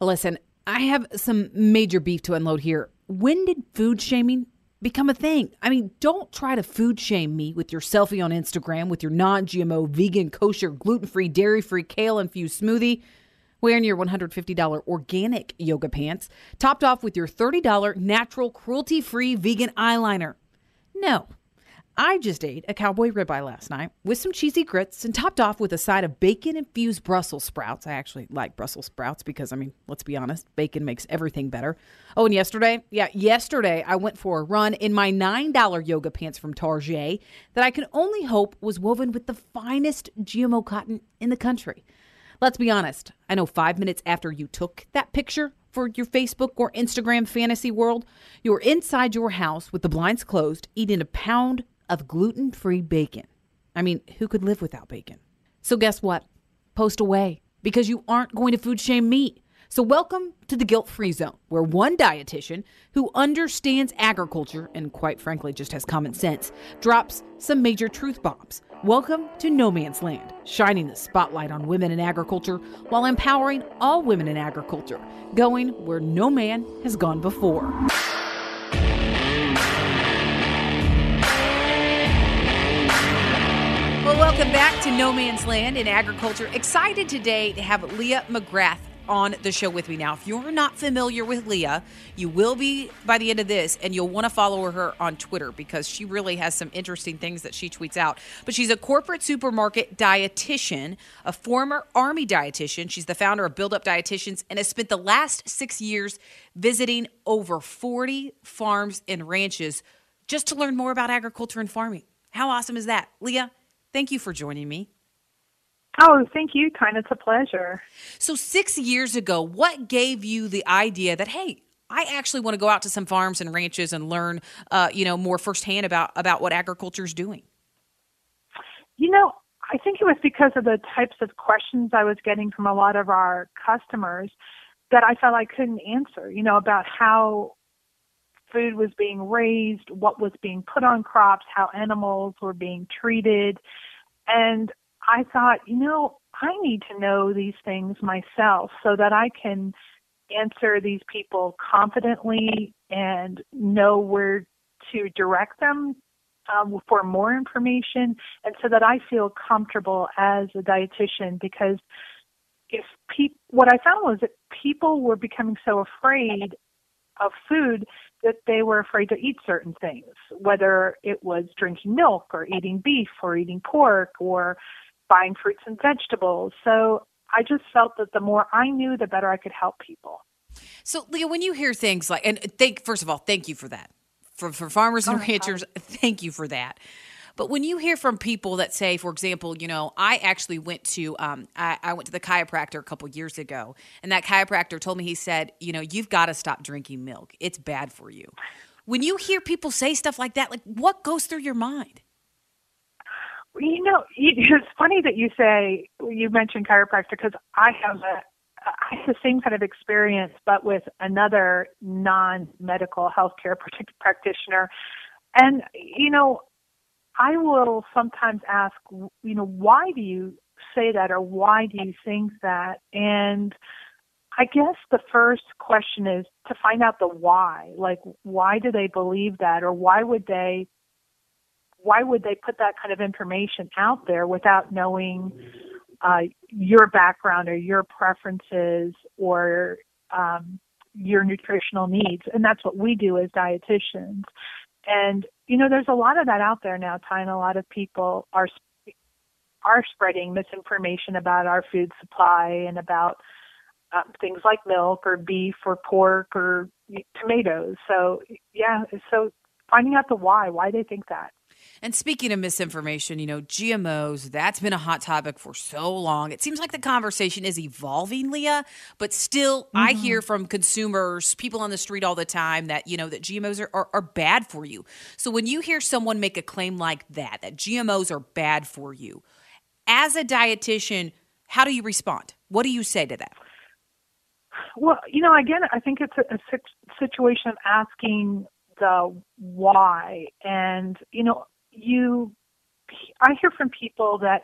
Listen, I have some major beef to unload here. When did food shaming become a thing? I mean, don't try to food shame me with your selfie on Instagram with your non GMO, vegan, kosher, gluten free, dairy free, kale infused smoothie, wearing your $150 organic yoga pants, topped off with your $30 natural, cruelty free vegan eyeliner. No. I just ate a cowboy ribeye last night with some cheesy grits and topped off with a side of bacon infused Brussels sprouts. I actually like Brussels sprouts because, I mean, let's be honest, bacon makes everything better. Oh, and yesterday, yeah, yesterday I went for a run in my $9 yoga pants from Target that I can only hope was woven with the finest GMO cotton in the country. Let's be honest, I know five minutes after you took that picture for your Facebook or Instagram fantasy world, you're inside your house with the blinds closed, eating a pound of gluten free bacon. I mean, who could live without bacon? So, guess what? Post away because you aren't going to food shame me. So, welcome to the guilt free zone, where one dietitian who understands agriculture and, quite frankly, just has common sense drops some major truth bombs. Welcome to No Man's Land, shining the spotlight on women in agriculture while empowering all women in agriculture, going where no man has gone before. Welcome back to No Man's Land in Agriculture. Excited today to have Leah McGrath on the show with me. Now, if you're not familiar with Leah, you will be by the end of this, and you'll want to follow her on Twitter because she really has some interesting things that she tweets out. But she's a corporate supermarket dietitian, a former Army dietitian. She's the founder of Build Up Dietitians and has spent the last six years visiting over 40 farms and ranches just to learn more about agriculture and farming. How awesome is that? Leah, thank you for joining me. Oh, thank you, kind. It's a pleasure. So, six years ago, what gave you the idea that, hey, I actually want to go out to some farms and ranches and learn, uh, you know, more firsthand about about what agriculture is doing? You know, I think it was because of the types of questions I was getting from a lot of our customers that I felt I couldn't answer. You know, about how food was being raised, what was being put on crops, how animals were being treated, and I thought, you know, I need to know these things myself so that I can answer these people confidently and know where to direct them um, for more information and so that I feel comfortable as a dietitian because if pe- what I found was that people were becoming so afraid of food that they were afraid to eat certain things, whether it was drinking milk or eating beef or eating pork or buying fruits and vegetables. So I just felt that the more I knew, the better I could help people. So, Leah, when you hear things like, and thank, first of all, thank you for that. For, for farmers and oh, ranchers, thank you for that. But when you hear from people that say, for example, you know, I actually went to, um, I, I went to the chiropractor a couple years ago, and that chiropractor told me, he said, you know, you've got to stop drinking milk. It's bad for you. When you hear people say stuff like that, like what goes through your mind? You know, it's funny that you say you mentioned chiropractor because I have a I the same kind of experience, but with another non-medical healthcare practitioner. And you know, I will sometimes ask, you know, why do you say that, or why do you think that? And I guess the first question is to find out the why. Like, why do they believe that, or why would they why would they put that kind of information out there without knowing uh, your background or your preferences or um, your nutritional needs? And that's what we do as dietitians. And you know, there's a lot of that out there now, Ty, and a lot of people are are spreading misinformation about our food supply and about uh, things like milk or beef or pork or tomatoes. So yeah, so finding out the why, why they think that. And speaking of misinformation, you know, GMOs, that's been a hot topic for so long. It seems like the conversation is evolving, Leah, but still, mm-hmm. I hear from consumers, people on the street all the time that, you know, that GMOs are, are, are bad for you. So when you hear someone make a claim like that, that GMOs are bad for you, as a dietitian, how do you respond? What do you say to that? Well, you know, again, I think it's a, a situation of asking the why. And, you know, you, I hear from people that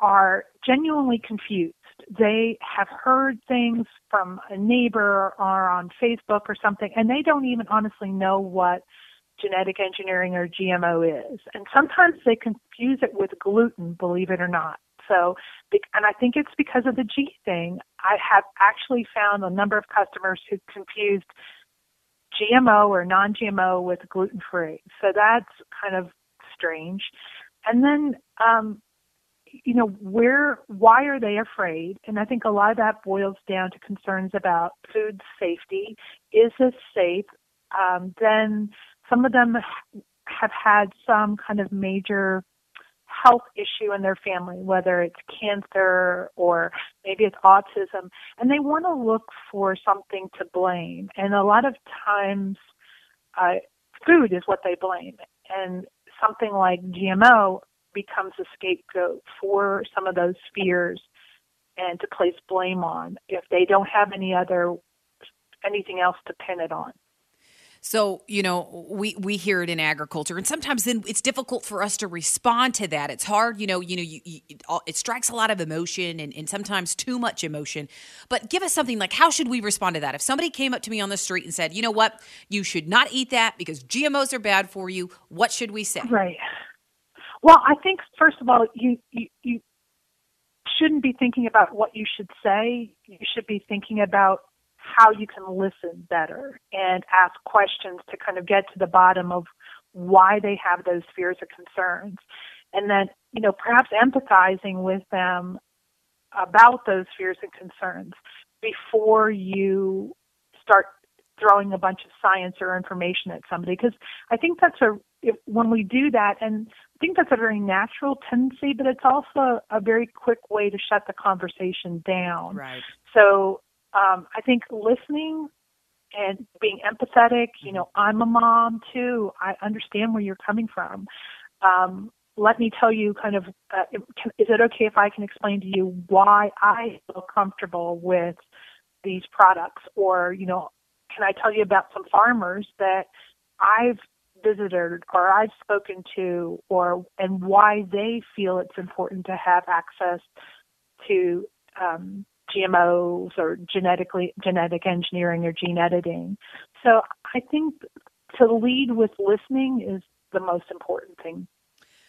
are genuinely confused they have heard things from a neighbor or on Facebook or something, and they don't even honestly know what genetic engineering or GMO is. And sometimes they confuse it with gluten, believe it or not. So, and I think it's because of the G thing. I have actually found a number of customers who confused GMO or non GMO with gluten free. So that's kind of strange. And then, um, you know, where, why are they afraid? And I think a lot of that boils down to concerns about food safety. Is this safe? Um, then some of them have had some kind of major health issue in their family, whether it's cancer or maybe it's autism, and they want to look for something to blame. And a lot of times, uh, food is what they blame. And something like GMO becomes a scapegoat for some of those fears and to place blame on if they don't have any other anything else to pin it on. So, you know, we we hear it in agriculture and sometimes then it's difficult for us to respond to that. It's hard, you know, you know, you, you, it strikes a lot of emotion and, and sometimes too much emotion. But give us something like how should we respond to that? If somebody came up to me on the street and said, "You know what? You should not eat that because GMOs are bad for you." What should we say? Right. Well, I think first of all, you you, you shouldn't be thinking about what you should say. You should be thinking about how you can listen better and ask questions to kind of get to the bottom of why they have those fears or concerns. And then, you know, perhaps empathizing with them about those fears and concerns before you start throwing a bunch of science or information at somebody because I think that's a if, when we do that and I think that's a very natural tendency but it's also a very quick way to shut the conversation down. Right. So um, I think listening and being empathetic, you know, I'm a mom too. I understand where you're coming from. Um, let me tell you kind of, uh, is it okay if I can explain to you why I feel comfortable with these products? Or, you know, can I tell you about some farmers that I've visited or I've spoken to or, and why they feel it's important to have access to, um, GMOs or genetically genetic engineering or gene editing. So I think to lead with listening is the most important thing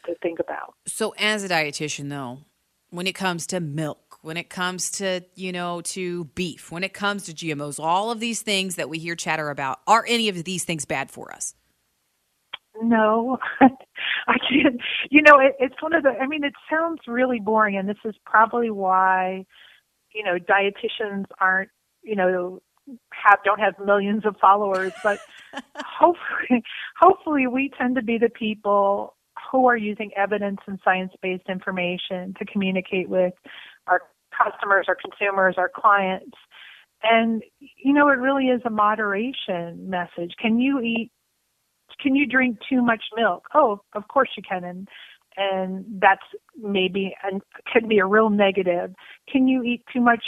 to think about. So as a dietitian though, when it comes to milk, when it comes to, you know, to beef, when it comes to GMOs, all of these things that we hear chatter about, are any of these things bad for us? No, I can't. You know, it, it's one of the, I mean, it sounds really boring, and this is probably why you know, dietitians aren't, you know, have don't have millions of followers, but hopefully, hopefully we tend to be the people who are using evidence and science-based information to communicate with our customers, our consumers, our clients. And you know, it really is a moderation message. Can you eat can you drink too much milk? Oh, of course you can. And and that's maybe and could be a real negative. Can you eat too much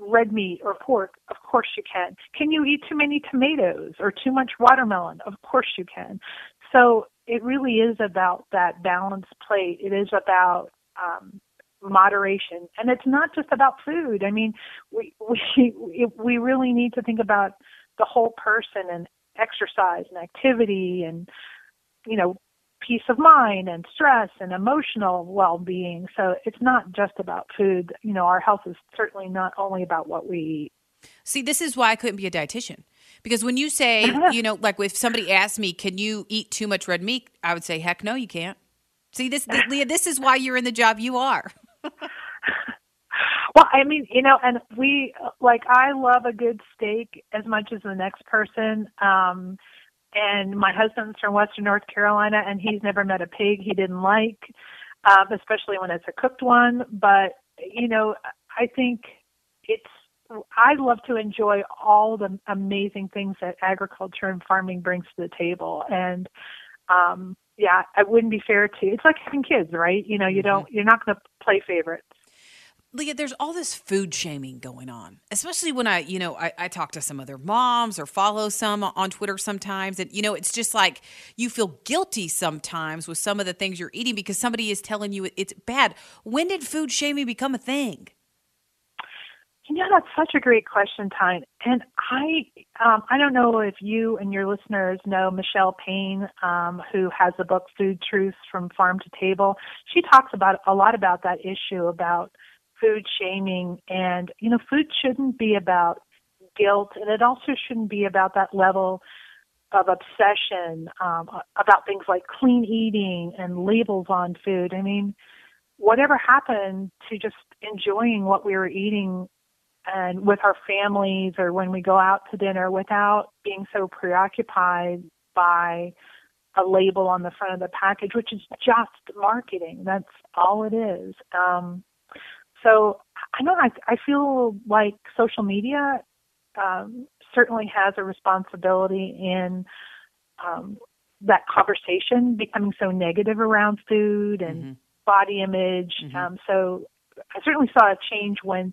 red meat or pork? Of course you can. Can you eat too many tomatoes or too much watermelon? Of course you can. So it really is about that balanced plate. It is about um, moderation, and it's not just about food. I mean, we we we really need to think about the whole person and exercise and activity and you know peace of mind and stress and emotional well-being. So it's not just about food. You know, our health is certainly not only about what we eat. See, this is why I couldn't be a dietitian. Because when you say, you know, like if somebody asked me, "Can you eat too much red meat?" I would say, "Heck no, you can't." See, this Leah, this is why you're in the job you are. well, I mean, you know, and we like I love a good steak as much as the next person. Um and my husband's from Western North Carolina, and he's never met a pig he didn't like, um, especially when it's a cooked one. But you know, I think it's I love to enjoy all the amazing things that agriculture and farming brings to the table, and um, yeah, it wouldn't be fair to. It's like having kids, right? You know, you mm-hmm. don't, you're not going to play favorites. Leah, there's all this food shaming going on, especially when I, you know, I, I, talk to some other moms or follow some on Twitter sometimes. And, you know, it's just like you feel guilty sometimes with some of the things you're eating because somebody is telling you it's bad. When did food shaming become a thing? You know, that's such a great question, Tyne. And I, um, I don't know if you and your listeners know Michele Payn, um, who has the book Food Truths from Farm to Table. She talks about a lot about that issue about food shaming, and you know, food shouldn't be about guilt, and it also shouldn't be about that level of obsession um, about things like clean eating and labels on food. I mean, whatever happened to just enjoying what we were eating and with our families or when we go out to dinner without being so preoccupied by a label on the front of the package, which is just marketing. That's all it is. Um, so I know I, I feel like social media um, certainly has a responsibility in um, that conversation becoming so negative around food and mm-hmm. body image. Mm-hmm. Um, so I certainly saw a change when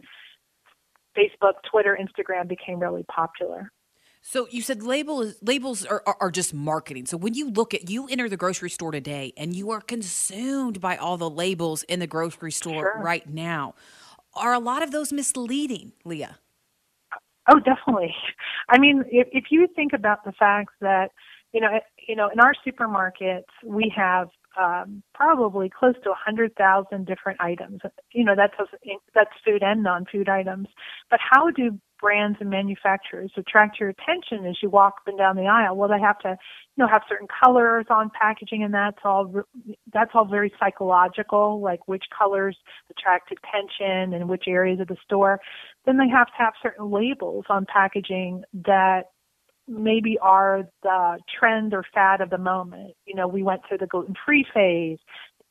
Facebook, Twitter, Instagram became really popular. So you said labels labels are, are, are, just marketing. So when you look at you enter the grocery store today and you are consumed by all the labels in the grocery store sure. right now, are a lot of those misleading, Leah? Oh, definitely. I mean, if, if you think about the fact that you know, you know, in our supermarkets we have um, probably close to a hundred thousand different items. You know, that's that's food and non-food items. But how do brands and manufacturers attract your attention as you walk up and down the aisle? Well, they have to, you know, have certain colors on packaging, and that's all that's all very psychological, like which colors attract attention and which areas of the store. Then they have to have certain labels on packaging that maybe are the trend or fad of the moment. You know, we went through the gluten free phase,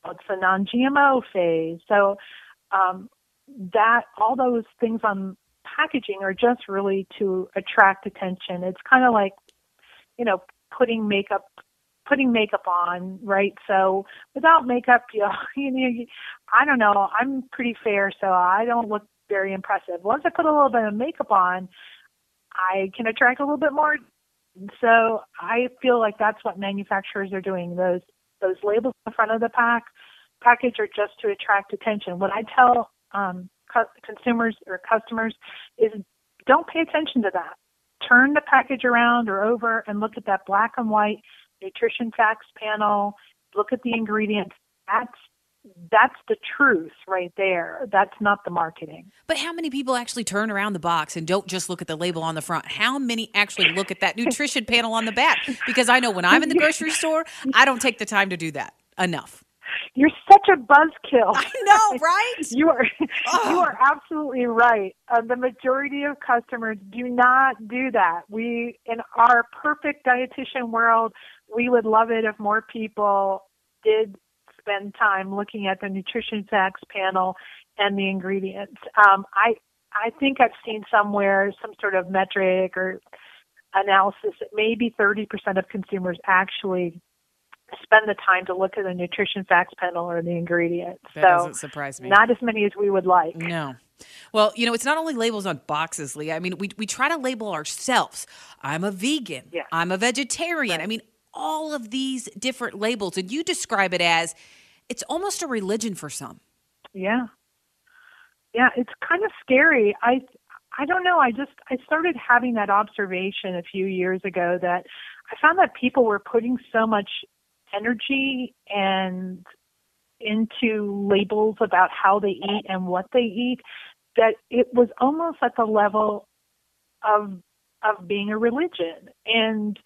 it's the non GMO phase. So um, that all those things on packaging are just really to attract attention. It's kind of like, you know, putting makeup putting makeup on, right? So without makeup, you know, you know, I don't know. I'm pretty fair, so I don't look very impressive. Once I put a little bit of makeup on, I can attract a little bit more. So I feel like that's what manufacturers are doing. Those those labels in front of the pack package are just to attract attention. What I tell um, consumers or customers is don't pay attention to that. Turn the package around or over and look at that black and white nutrition facts panel. Look at the ingredients. That's that's the truth right there. That's not the marketing. But how many people actually turn around the box and don't just look at the label on the front? How many actually look at that nutrition panel on the back? Because I know when I'm in the grocery store, I don't take the time to do that enough. You're such a buzzkill. I know, right? you are. Oh. You are absolutely right. Uh, the majority of customers do not do that. We, in our perfect dietitian world, we would love it if more people did spend time looking at the nutrition facts panel and the ingredients. Um, I I think I've seen somewhere some sort of metric or analysis that maybe 30% of consumers actually spend the time to look at the nutrition facts panel or the ingredients. That so doesn't surprise me. Not as many as we would like. No. Well, you know, it's not only labels on boxes, Lee. I mean, we, we try to label ourselves. I'm a vegan. Yeah. I'm a vegetarian. Right. I mean, all of these different labels, and you describe it as it's almost a religion for some. Yeah. Yeah, it's kind of scary. I I don't know. I just I started having that observation a few years ago that I found that people were putting so much energy and into labels about how they eat and what they eat that it was almost at the level of of being a religion and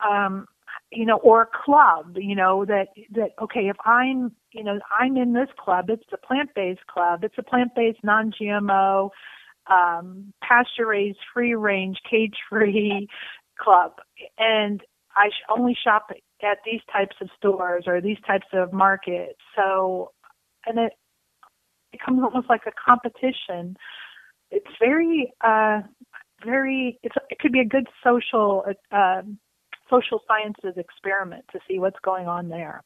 um you know, or a club, you know, that, that, okay, if I'm, you know, I'm in this club, it's a plant-based club, it's a plant-based non-GMO, um, pasture-raised, free-range, cage-free club. And I only shop at these types of stores or these types of markets. So, and it becomes almost like a competition. It's very, uh, very, it's, it could be a good social, uh, social sciences experiment to see what's going on there.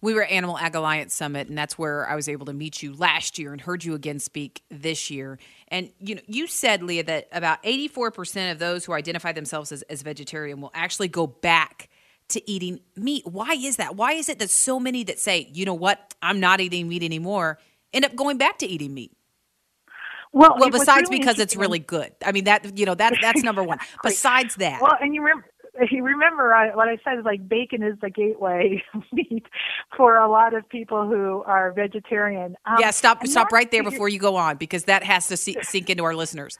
We were Animal Ag Alliance Summit, and that's where I was able to meet you last year and heard you again speak this year. And you know, you said, Leah, that about 84% of those who identify themselves as, as vegetarian will actually go back to eating meat. Why is that? Why is it that so many that say, you know what, I'm not eating meat anymore, end up going back to eating meat? Well, well besides really because it's really good. I mean that you know that that's number one. Besides that, Well, and you remember, you remember I, what I said is like bacon is the gateway meat for a lot of people who are vegetarian. Um, yeah, stop stop right there before you go on because that has to sink into our listeners.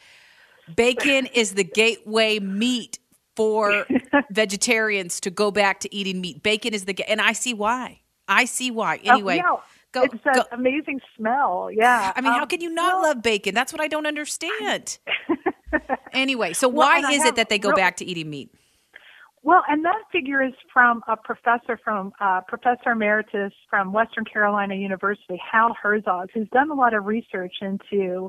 Bacon is the gateway meat for vegetarians to go back to eating meat. Bacon is the and I see why. I see why. Oh, Anyway, yeah, go, it's that go. amazing smell. Yeah. I mean, how Um, can you not well, love bacon? That's what I don't understand. anyway, so Well, why is it that they go back to eating meat? Well, and that figure is from a professor from uh, Professor Emeritus from Western Carolina University, Hal Herzog, who's done a lot of research into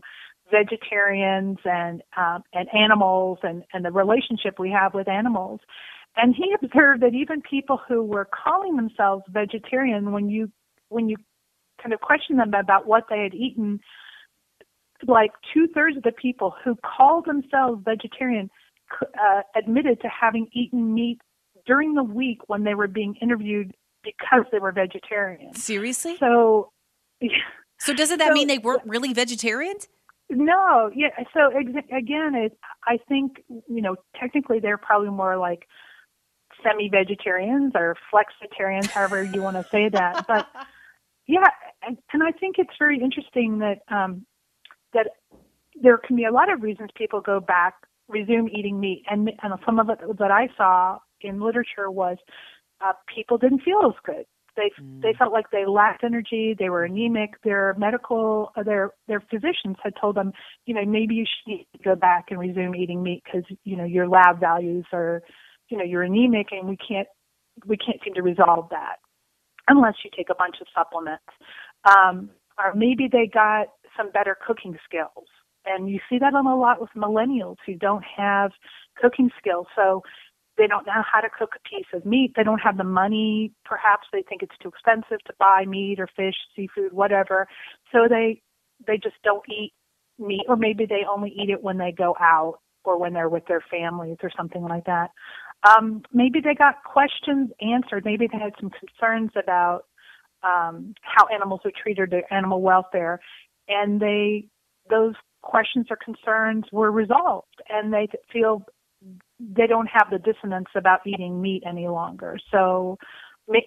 vegetarians and um, and animals and, and the relationship we have with animals. And he observed that even people who were calling themselves vegetarian, when you when you kind of question them about what they had eaten, like two thirds of the people who called themselves vegetarian uh, admitted to having eaten meat during the week when they were being interviewed because they were vegetarian. Seriously? So, So doesn't that So- mean they weren't really vegetarians? No, yeah. So ex- again, it, I think you know technically they're probably more like semi-vegetarians or flexitarians, however you want to say that. But yeah, and, and I think it's very interesting that um, that there can be a lot of reasons people go back, resume eating meat, and and some of it that I saw in literature was uh, people didn't feel as good. They they felt like they lacked energy. They were anemic. Their medical, uh, their their physicians had told them, you know, maybe you should go back and resume eating meat because you know your lab values are, you know, you're anemic, and we can't we can't seem to resolve that unless you take a bunch of supplements. Um, or maybe they got some better cooking skills. And you see that on a lot with millennials who don't have cooking skills. So they don't know how to cook a piece of meat. They don't have the money. Perhaps they think it's too expensive to buy meat or fish, seafood, whatever. So they they just don't eat meat, or maybe they only eat it when they go out or when they're with their families or something like that. Um, maybe they got questions answered. Maybe they had some concerns about um, how animals are treated, their animal welfare, and they those questions or concerns were resolved, and they feel they don't have the dissonance about eating meat any longer. So,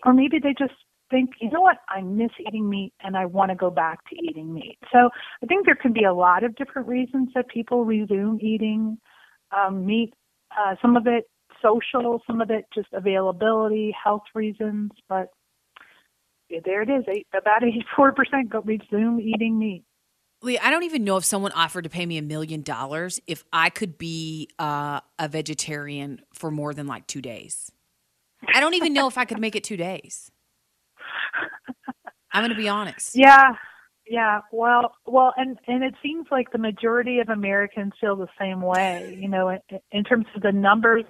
or maybe they just think, you know what, I miss eating meat and I want to go back to eating meat. So, I think there can be a lot of different reasons that people resume eating um, meat. Uh, some of it social, some of it just availability, health reasons, but there it is. Eight, about 84% go resume eating meat. Lee, I don't even know if someone offered to pay me a million dollars if I could be uh, a vegetarian for more than like two days. I don't even know if I could make it two days. I'm going to be honest. Yeah, yeah. Well, well, and and it seems like the majority of Americans feel the same way. You know, in, in terms of the numbers,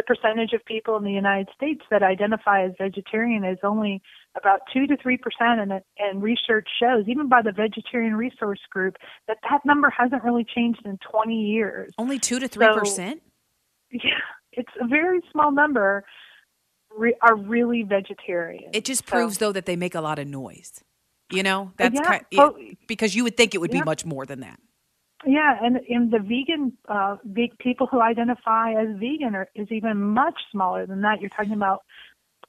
the percentage of people in the United States that identify as vegetarian is only about two to three percent, and and research shows, even by the Vegetarian Resource Group, that that number hasn't really changed in 20 years. Only two to three percent. Yeah, it's a very small number. Re- are really vegetarian. It just So- proves though that they make a lot of noise. You know, that's yeah, kind well, because you would think it would yeah. be much more than that. Yeah, and in the vegan, uh, big people who identify as vegan are, is even much smaller than that. You're talking about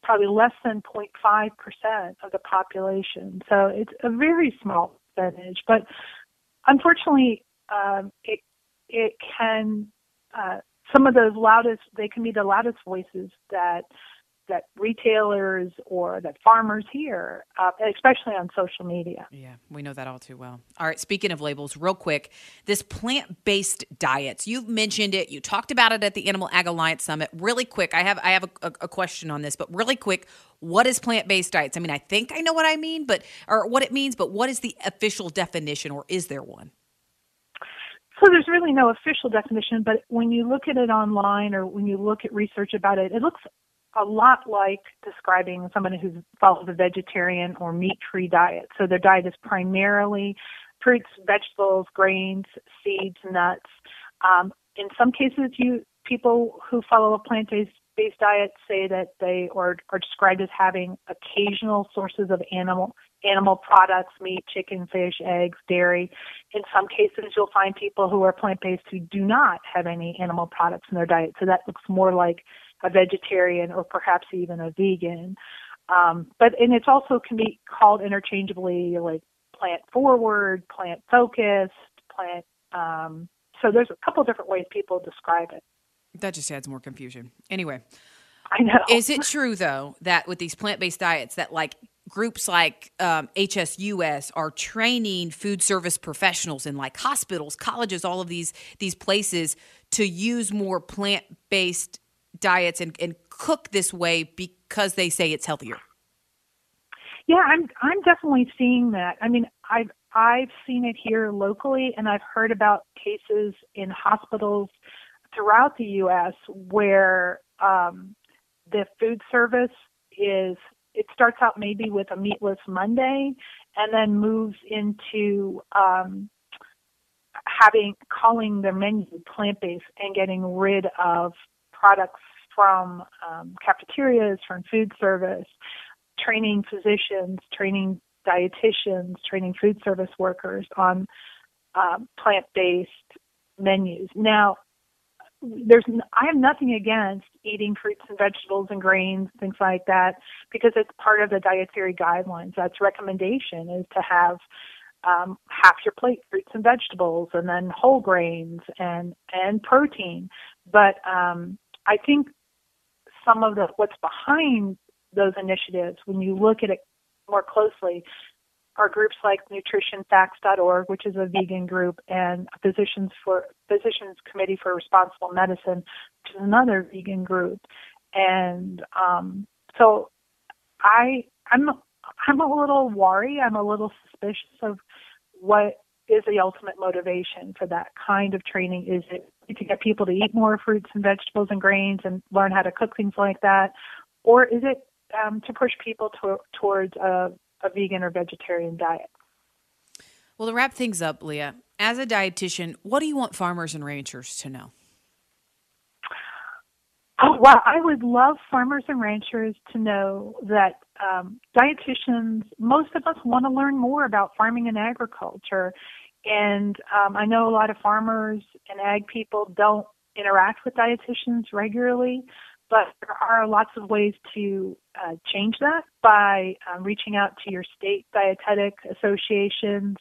probably less than 0.5 percent of the population. So it's a very small percentage. But unfortunately, um, it it can uh, some of those loudest they can be the loudest voices that that retailers or that farmers hear, uh, especially on social media. Yeah, we know that all too well. All right, speaking of labels, real quick, this plant based diets. You've mentioned it. You talked about it at the Animal Ag Alliance Summit. Really quick, I have I have a, a, a question on this, but really quick, what is plant based diets? I mean, I think I know what I mean, but or what it means, but what is the official definition, or is there one? So there's really no official definition, but when you look at it online or when you look at research about it, it looks a lot like describing someone who follows a vegetarian or meat-free diet. So their diet is primarily fruits, vegetables, grains, seeds, nuts. Um, in some cases, you people who follow a plant-based based diet say that they are, are described as having occasional sources of animal animal products, meat, chicken, fish, eggs, dairy. In some cases, you'll find people who are plant-based who do not have any animal products in their diet. So that looks more like a vegetarian or perhaps even a vegan. Um, but and it's also can be called interchangeably like plant forward, plant focused, plant. Um, so there's a couple different ways people describe it. That just adds more confusion. Anyway, I know. Is it true though that with these plant-based diets that like groups like um, HSUS are training food service professionals in like hospitals, colleges, all of these these places to use more plant-based diets and, and cook this way because they say it's healthier? Yeah, I'm I'm definitely seeing that. I mean, I've I've seen it here locally, and I've heard about cases in hospitals throughout the U.S. where um, the food service is it starts out maybe with a meatless Monday, and then moves into um, having calling their menu plant based and getting rid of products from um, cafeterias, from food service, training physicians, training dietitians, training food service workers on um, plant-based menus. Now, there's I have nothing against eating fruits and vegetables and grains, things like that, because it's part of the dietary guidelines. That's recommendation is to have um, half your plate fruits and vegetables, and then whole grains and and protein. But um, I think some of the what's behind those initiatives, when you look at it more closely, are groups like nutritionfacts.org, which is a vegan group, and Physicians for Physicians Committee for Responsible Medicine, which is another vegan group. And um, so I I'm I'm a little worried. I'm a little suspicious of what is the ultimate motivation for that kind of training. Is it to get people to eat more fruits and vegetables and grains and learn how to cook things like that, or is it um, to push people to, towards a, a vegan or vegetarian diet. Well, to wrap things up, Leah, as a dietitian, what do you want farmers and ranchers to know? Oh, well, I would love farmers and ranchers to know that um, dietitians, most of us want to learn more about farming and agriculture. And um, I know a lot of farmers and ag people don't interact with dietitians regularly. But there are lots of ways to uh, change that by um, reaching out to your state dietetic associations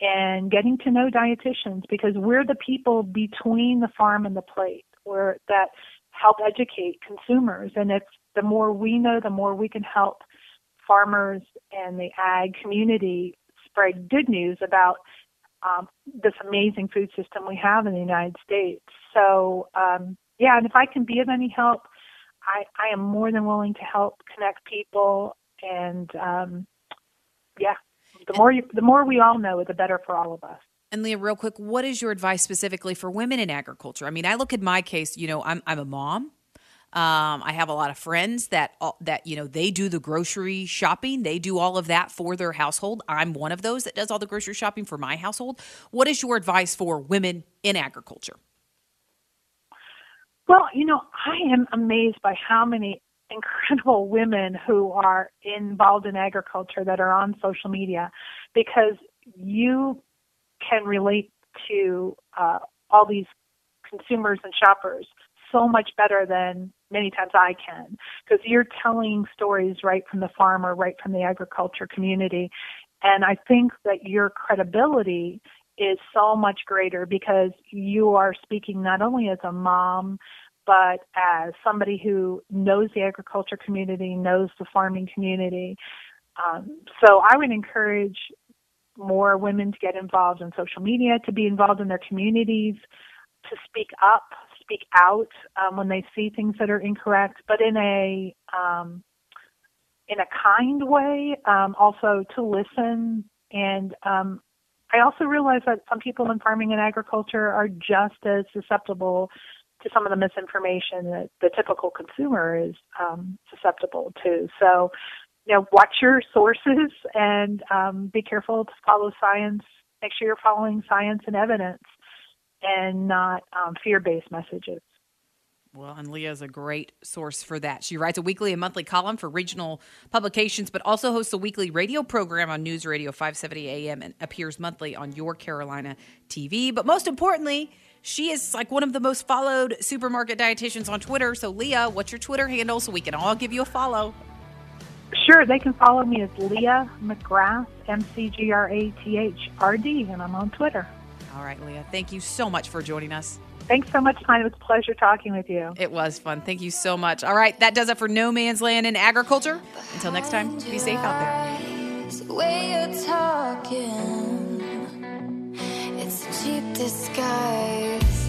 and getting to know dietitians because we're the people between the farm and the plate where that help educate consumers and it's the more we know the more we can help farmers and the ag community spread good news about um, this amazing food system we have in the United States. So um, yeah, and if I can be of any help, I, I am more than willing to help connect people and um, yeah the more you, the more we all know the better for all of us and Leah, real quick, what is your advice specifically for women in agriculture? I mean, I look at my case. You know, I'm I'm a mom. Um, I have a lot of friends that that you know they do the grocery shopping. They do all of that for their household. I'm one of those that does all the grocery shopping for my household. What is your advice for women in agriculture? Well, you know, I am amazed by how many incredible women who are involved in agriculture that are on social media because you can relate to uh, all these consumers and shoppers so much better than many times I can because you're telling stories right from the farmer, right from the agriculture community. And I think that your credibility is so much greater because you are speaking not only as a mom, but as somebody who knows the agriculture community, knows the farming community. Um, so I would encourage more women to get involved in social media, to be involved in their communities, to speak up, speak out um, when they see things that are incorrect, but in a um, in a kind way. Um, also to listen and um, I also realize that some people in farming and agriculture are just as susceptible to some of the misinformation that the typical consumer is um, susceptible to. So, you know, watch your sources and um, be careful to follow science. Make sure you're following science and evidence and not um, fear based messages. Well, and Leah is a great source for that. She writes a weekly and monthly column for regional publications, but also hosts a weekly radio program on News Radio 570 AM and appears monthly on Your Carolina TV. But most importantly, she is like one of the most followed supermarket dietitians on Twitter. So, Leah, what's your Twitter handle so we can all give you a follow? Sure, they can follow me as Leah McGrath, M C G R A T H R D, and I'm on Twitter. All right, Leah, thank you so much for joining us. Thanks so much, Tyne. It was a pleasure talking with you. It was fun. Thank you so much. All right, that does it for No Man's Land in Agriculture. Until next time, be safe out there. Way you're talking, it's a cheap disguise.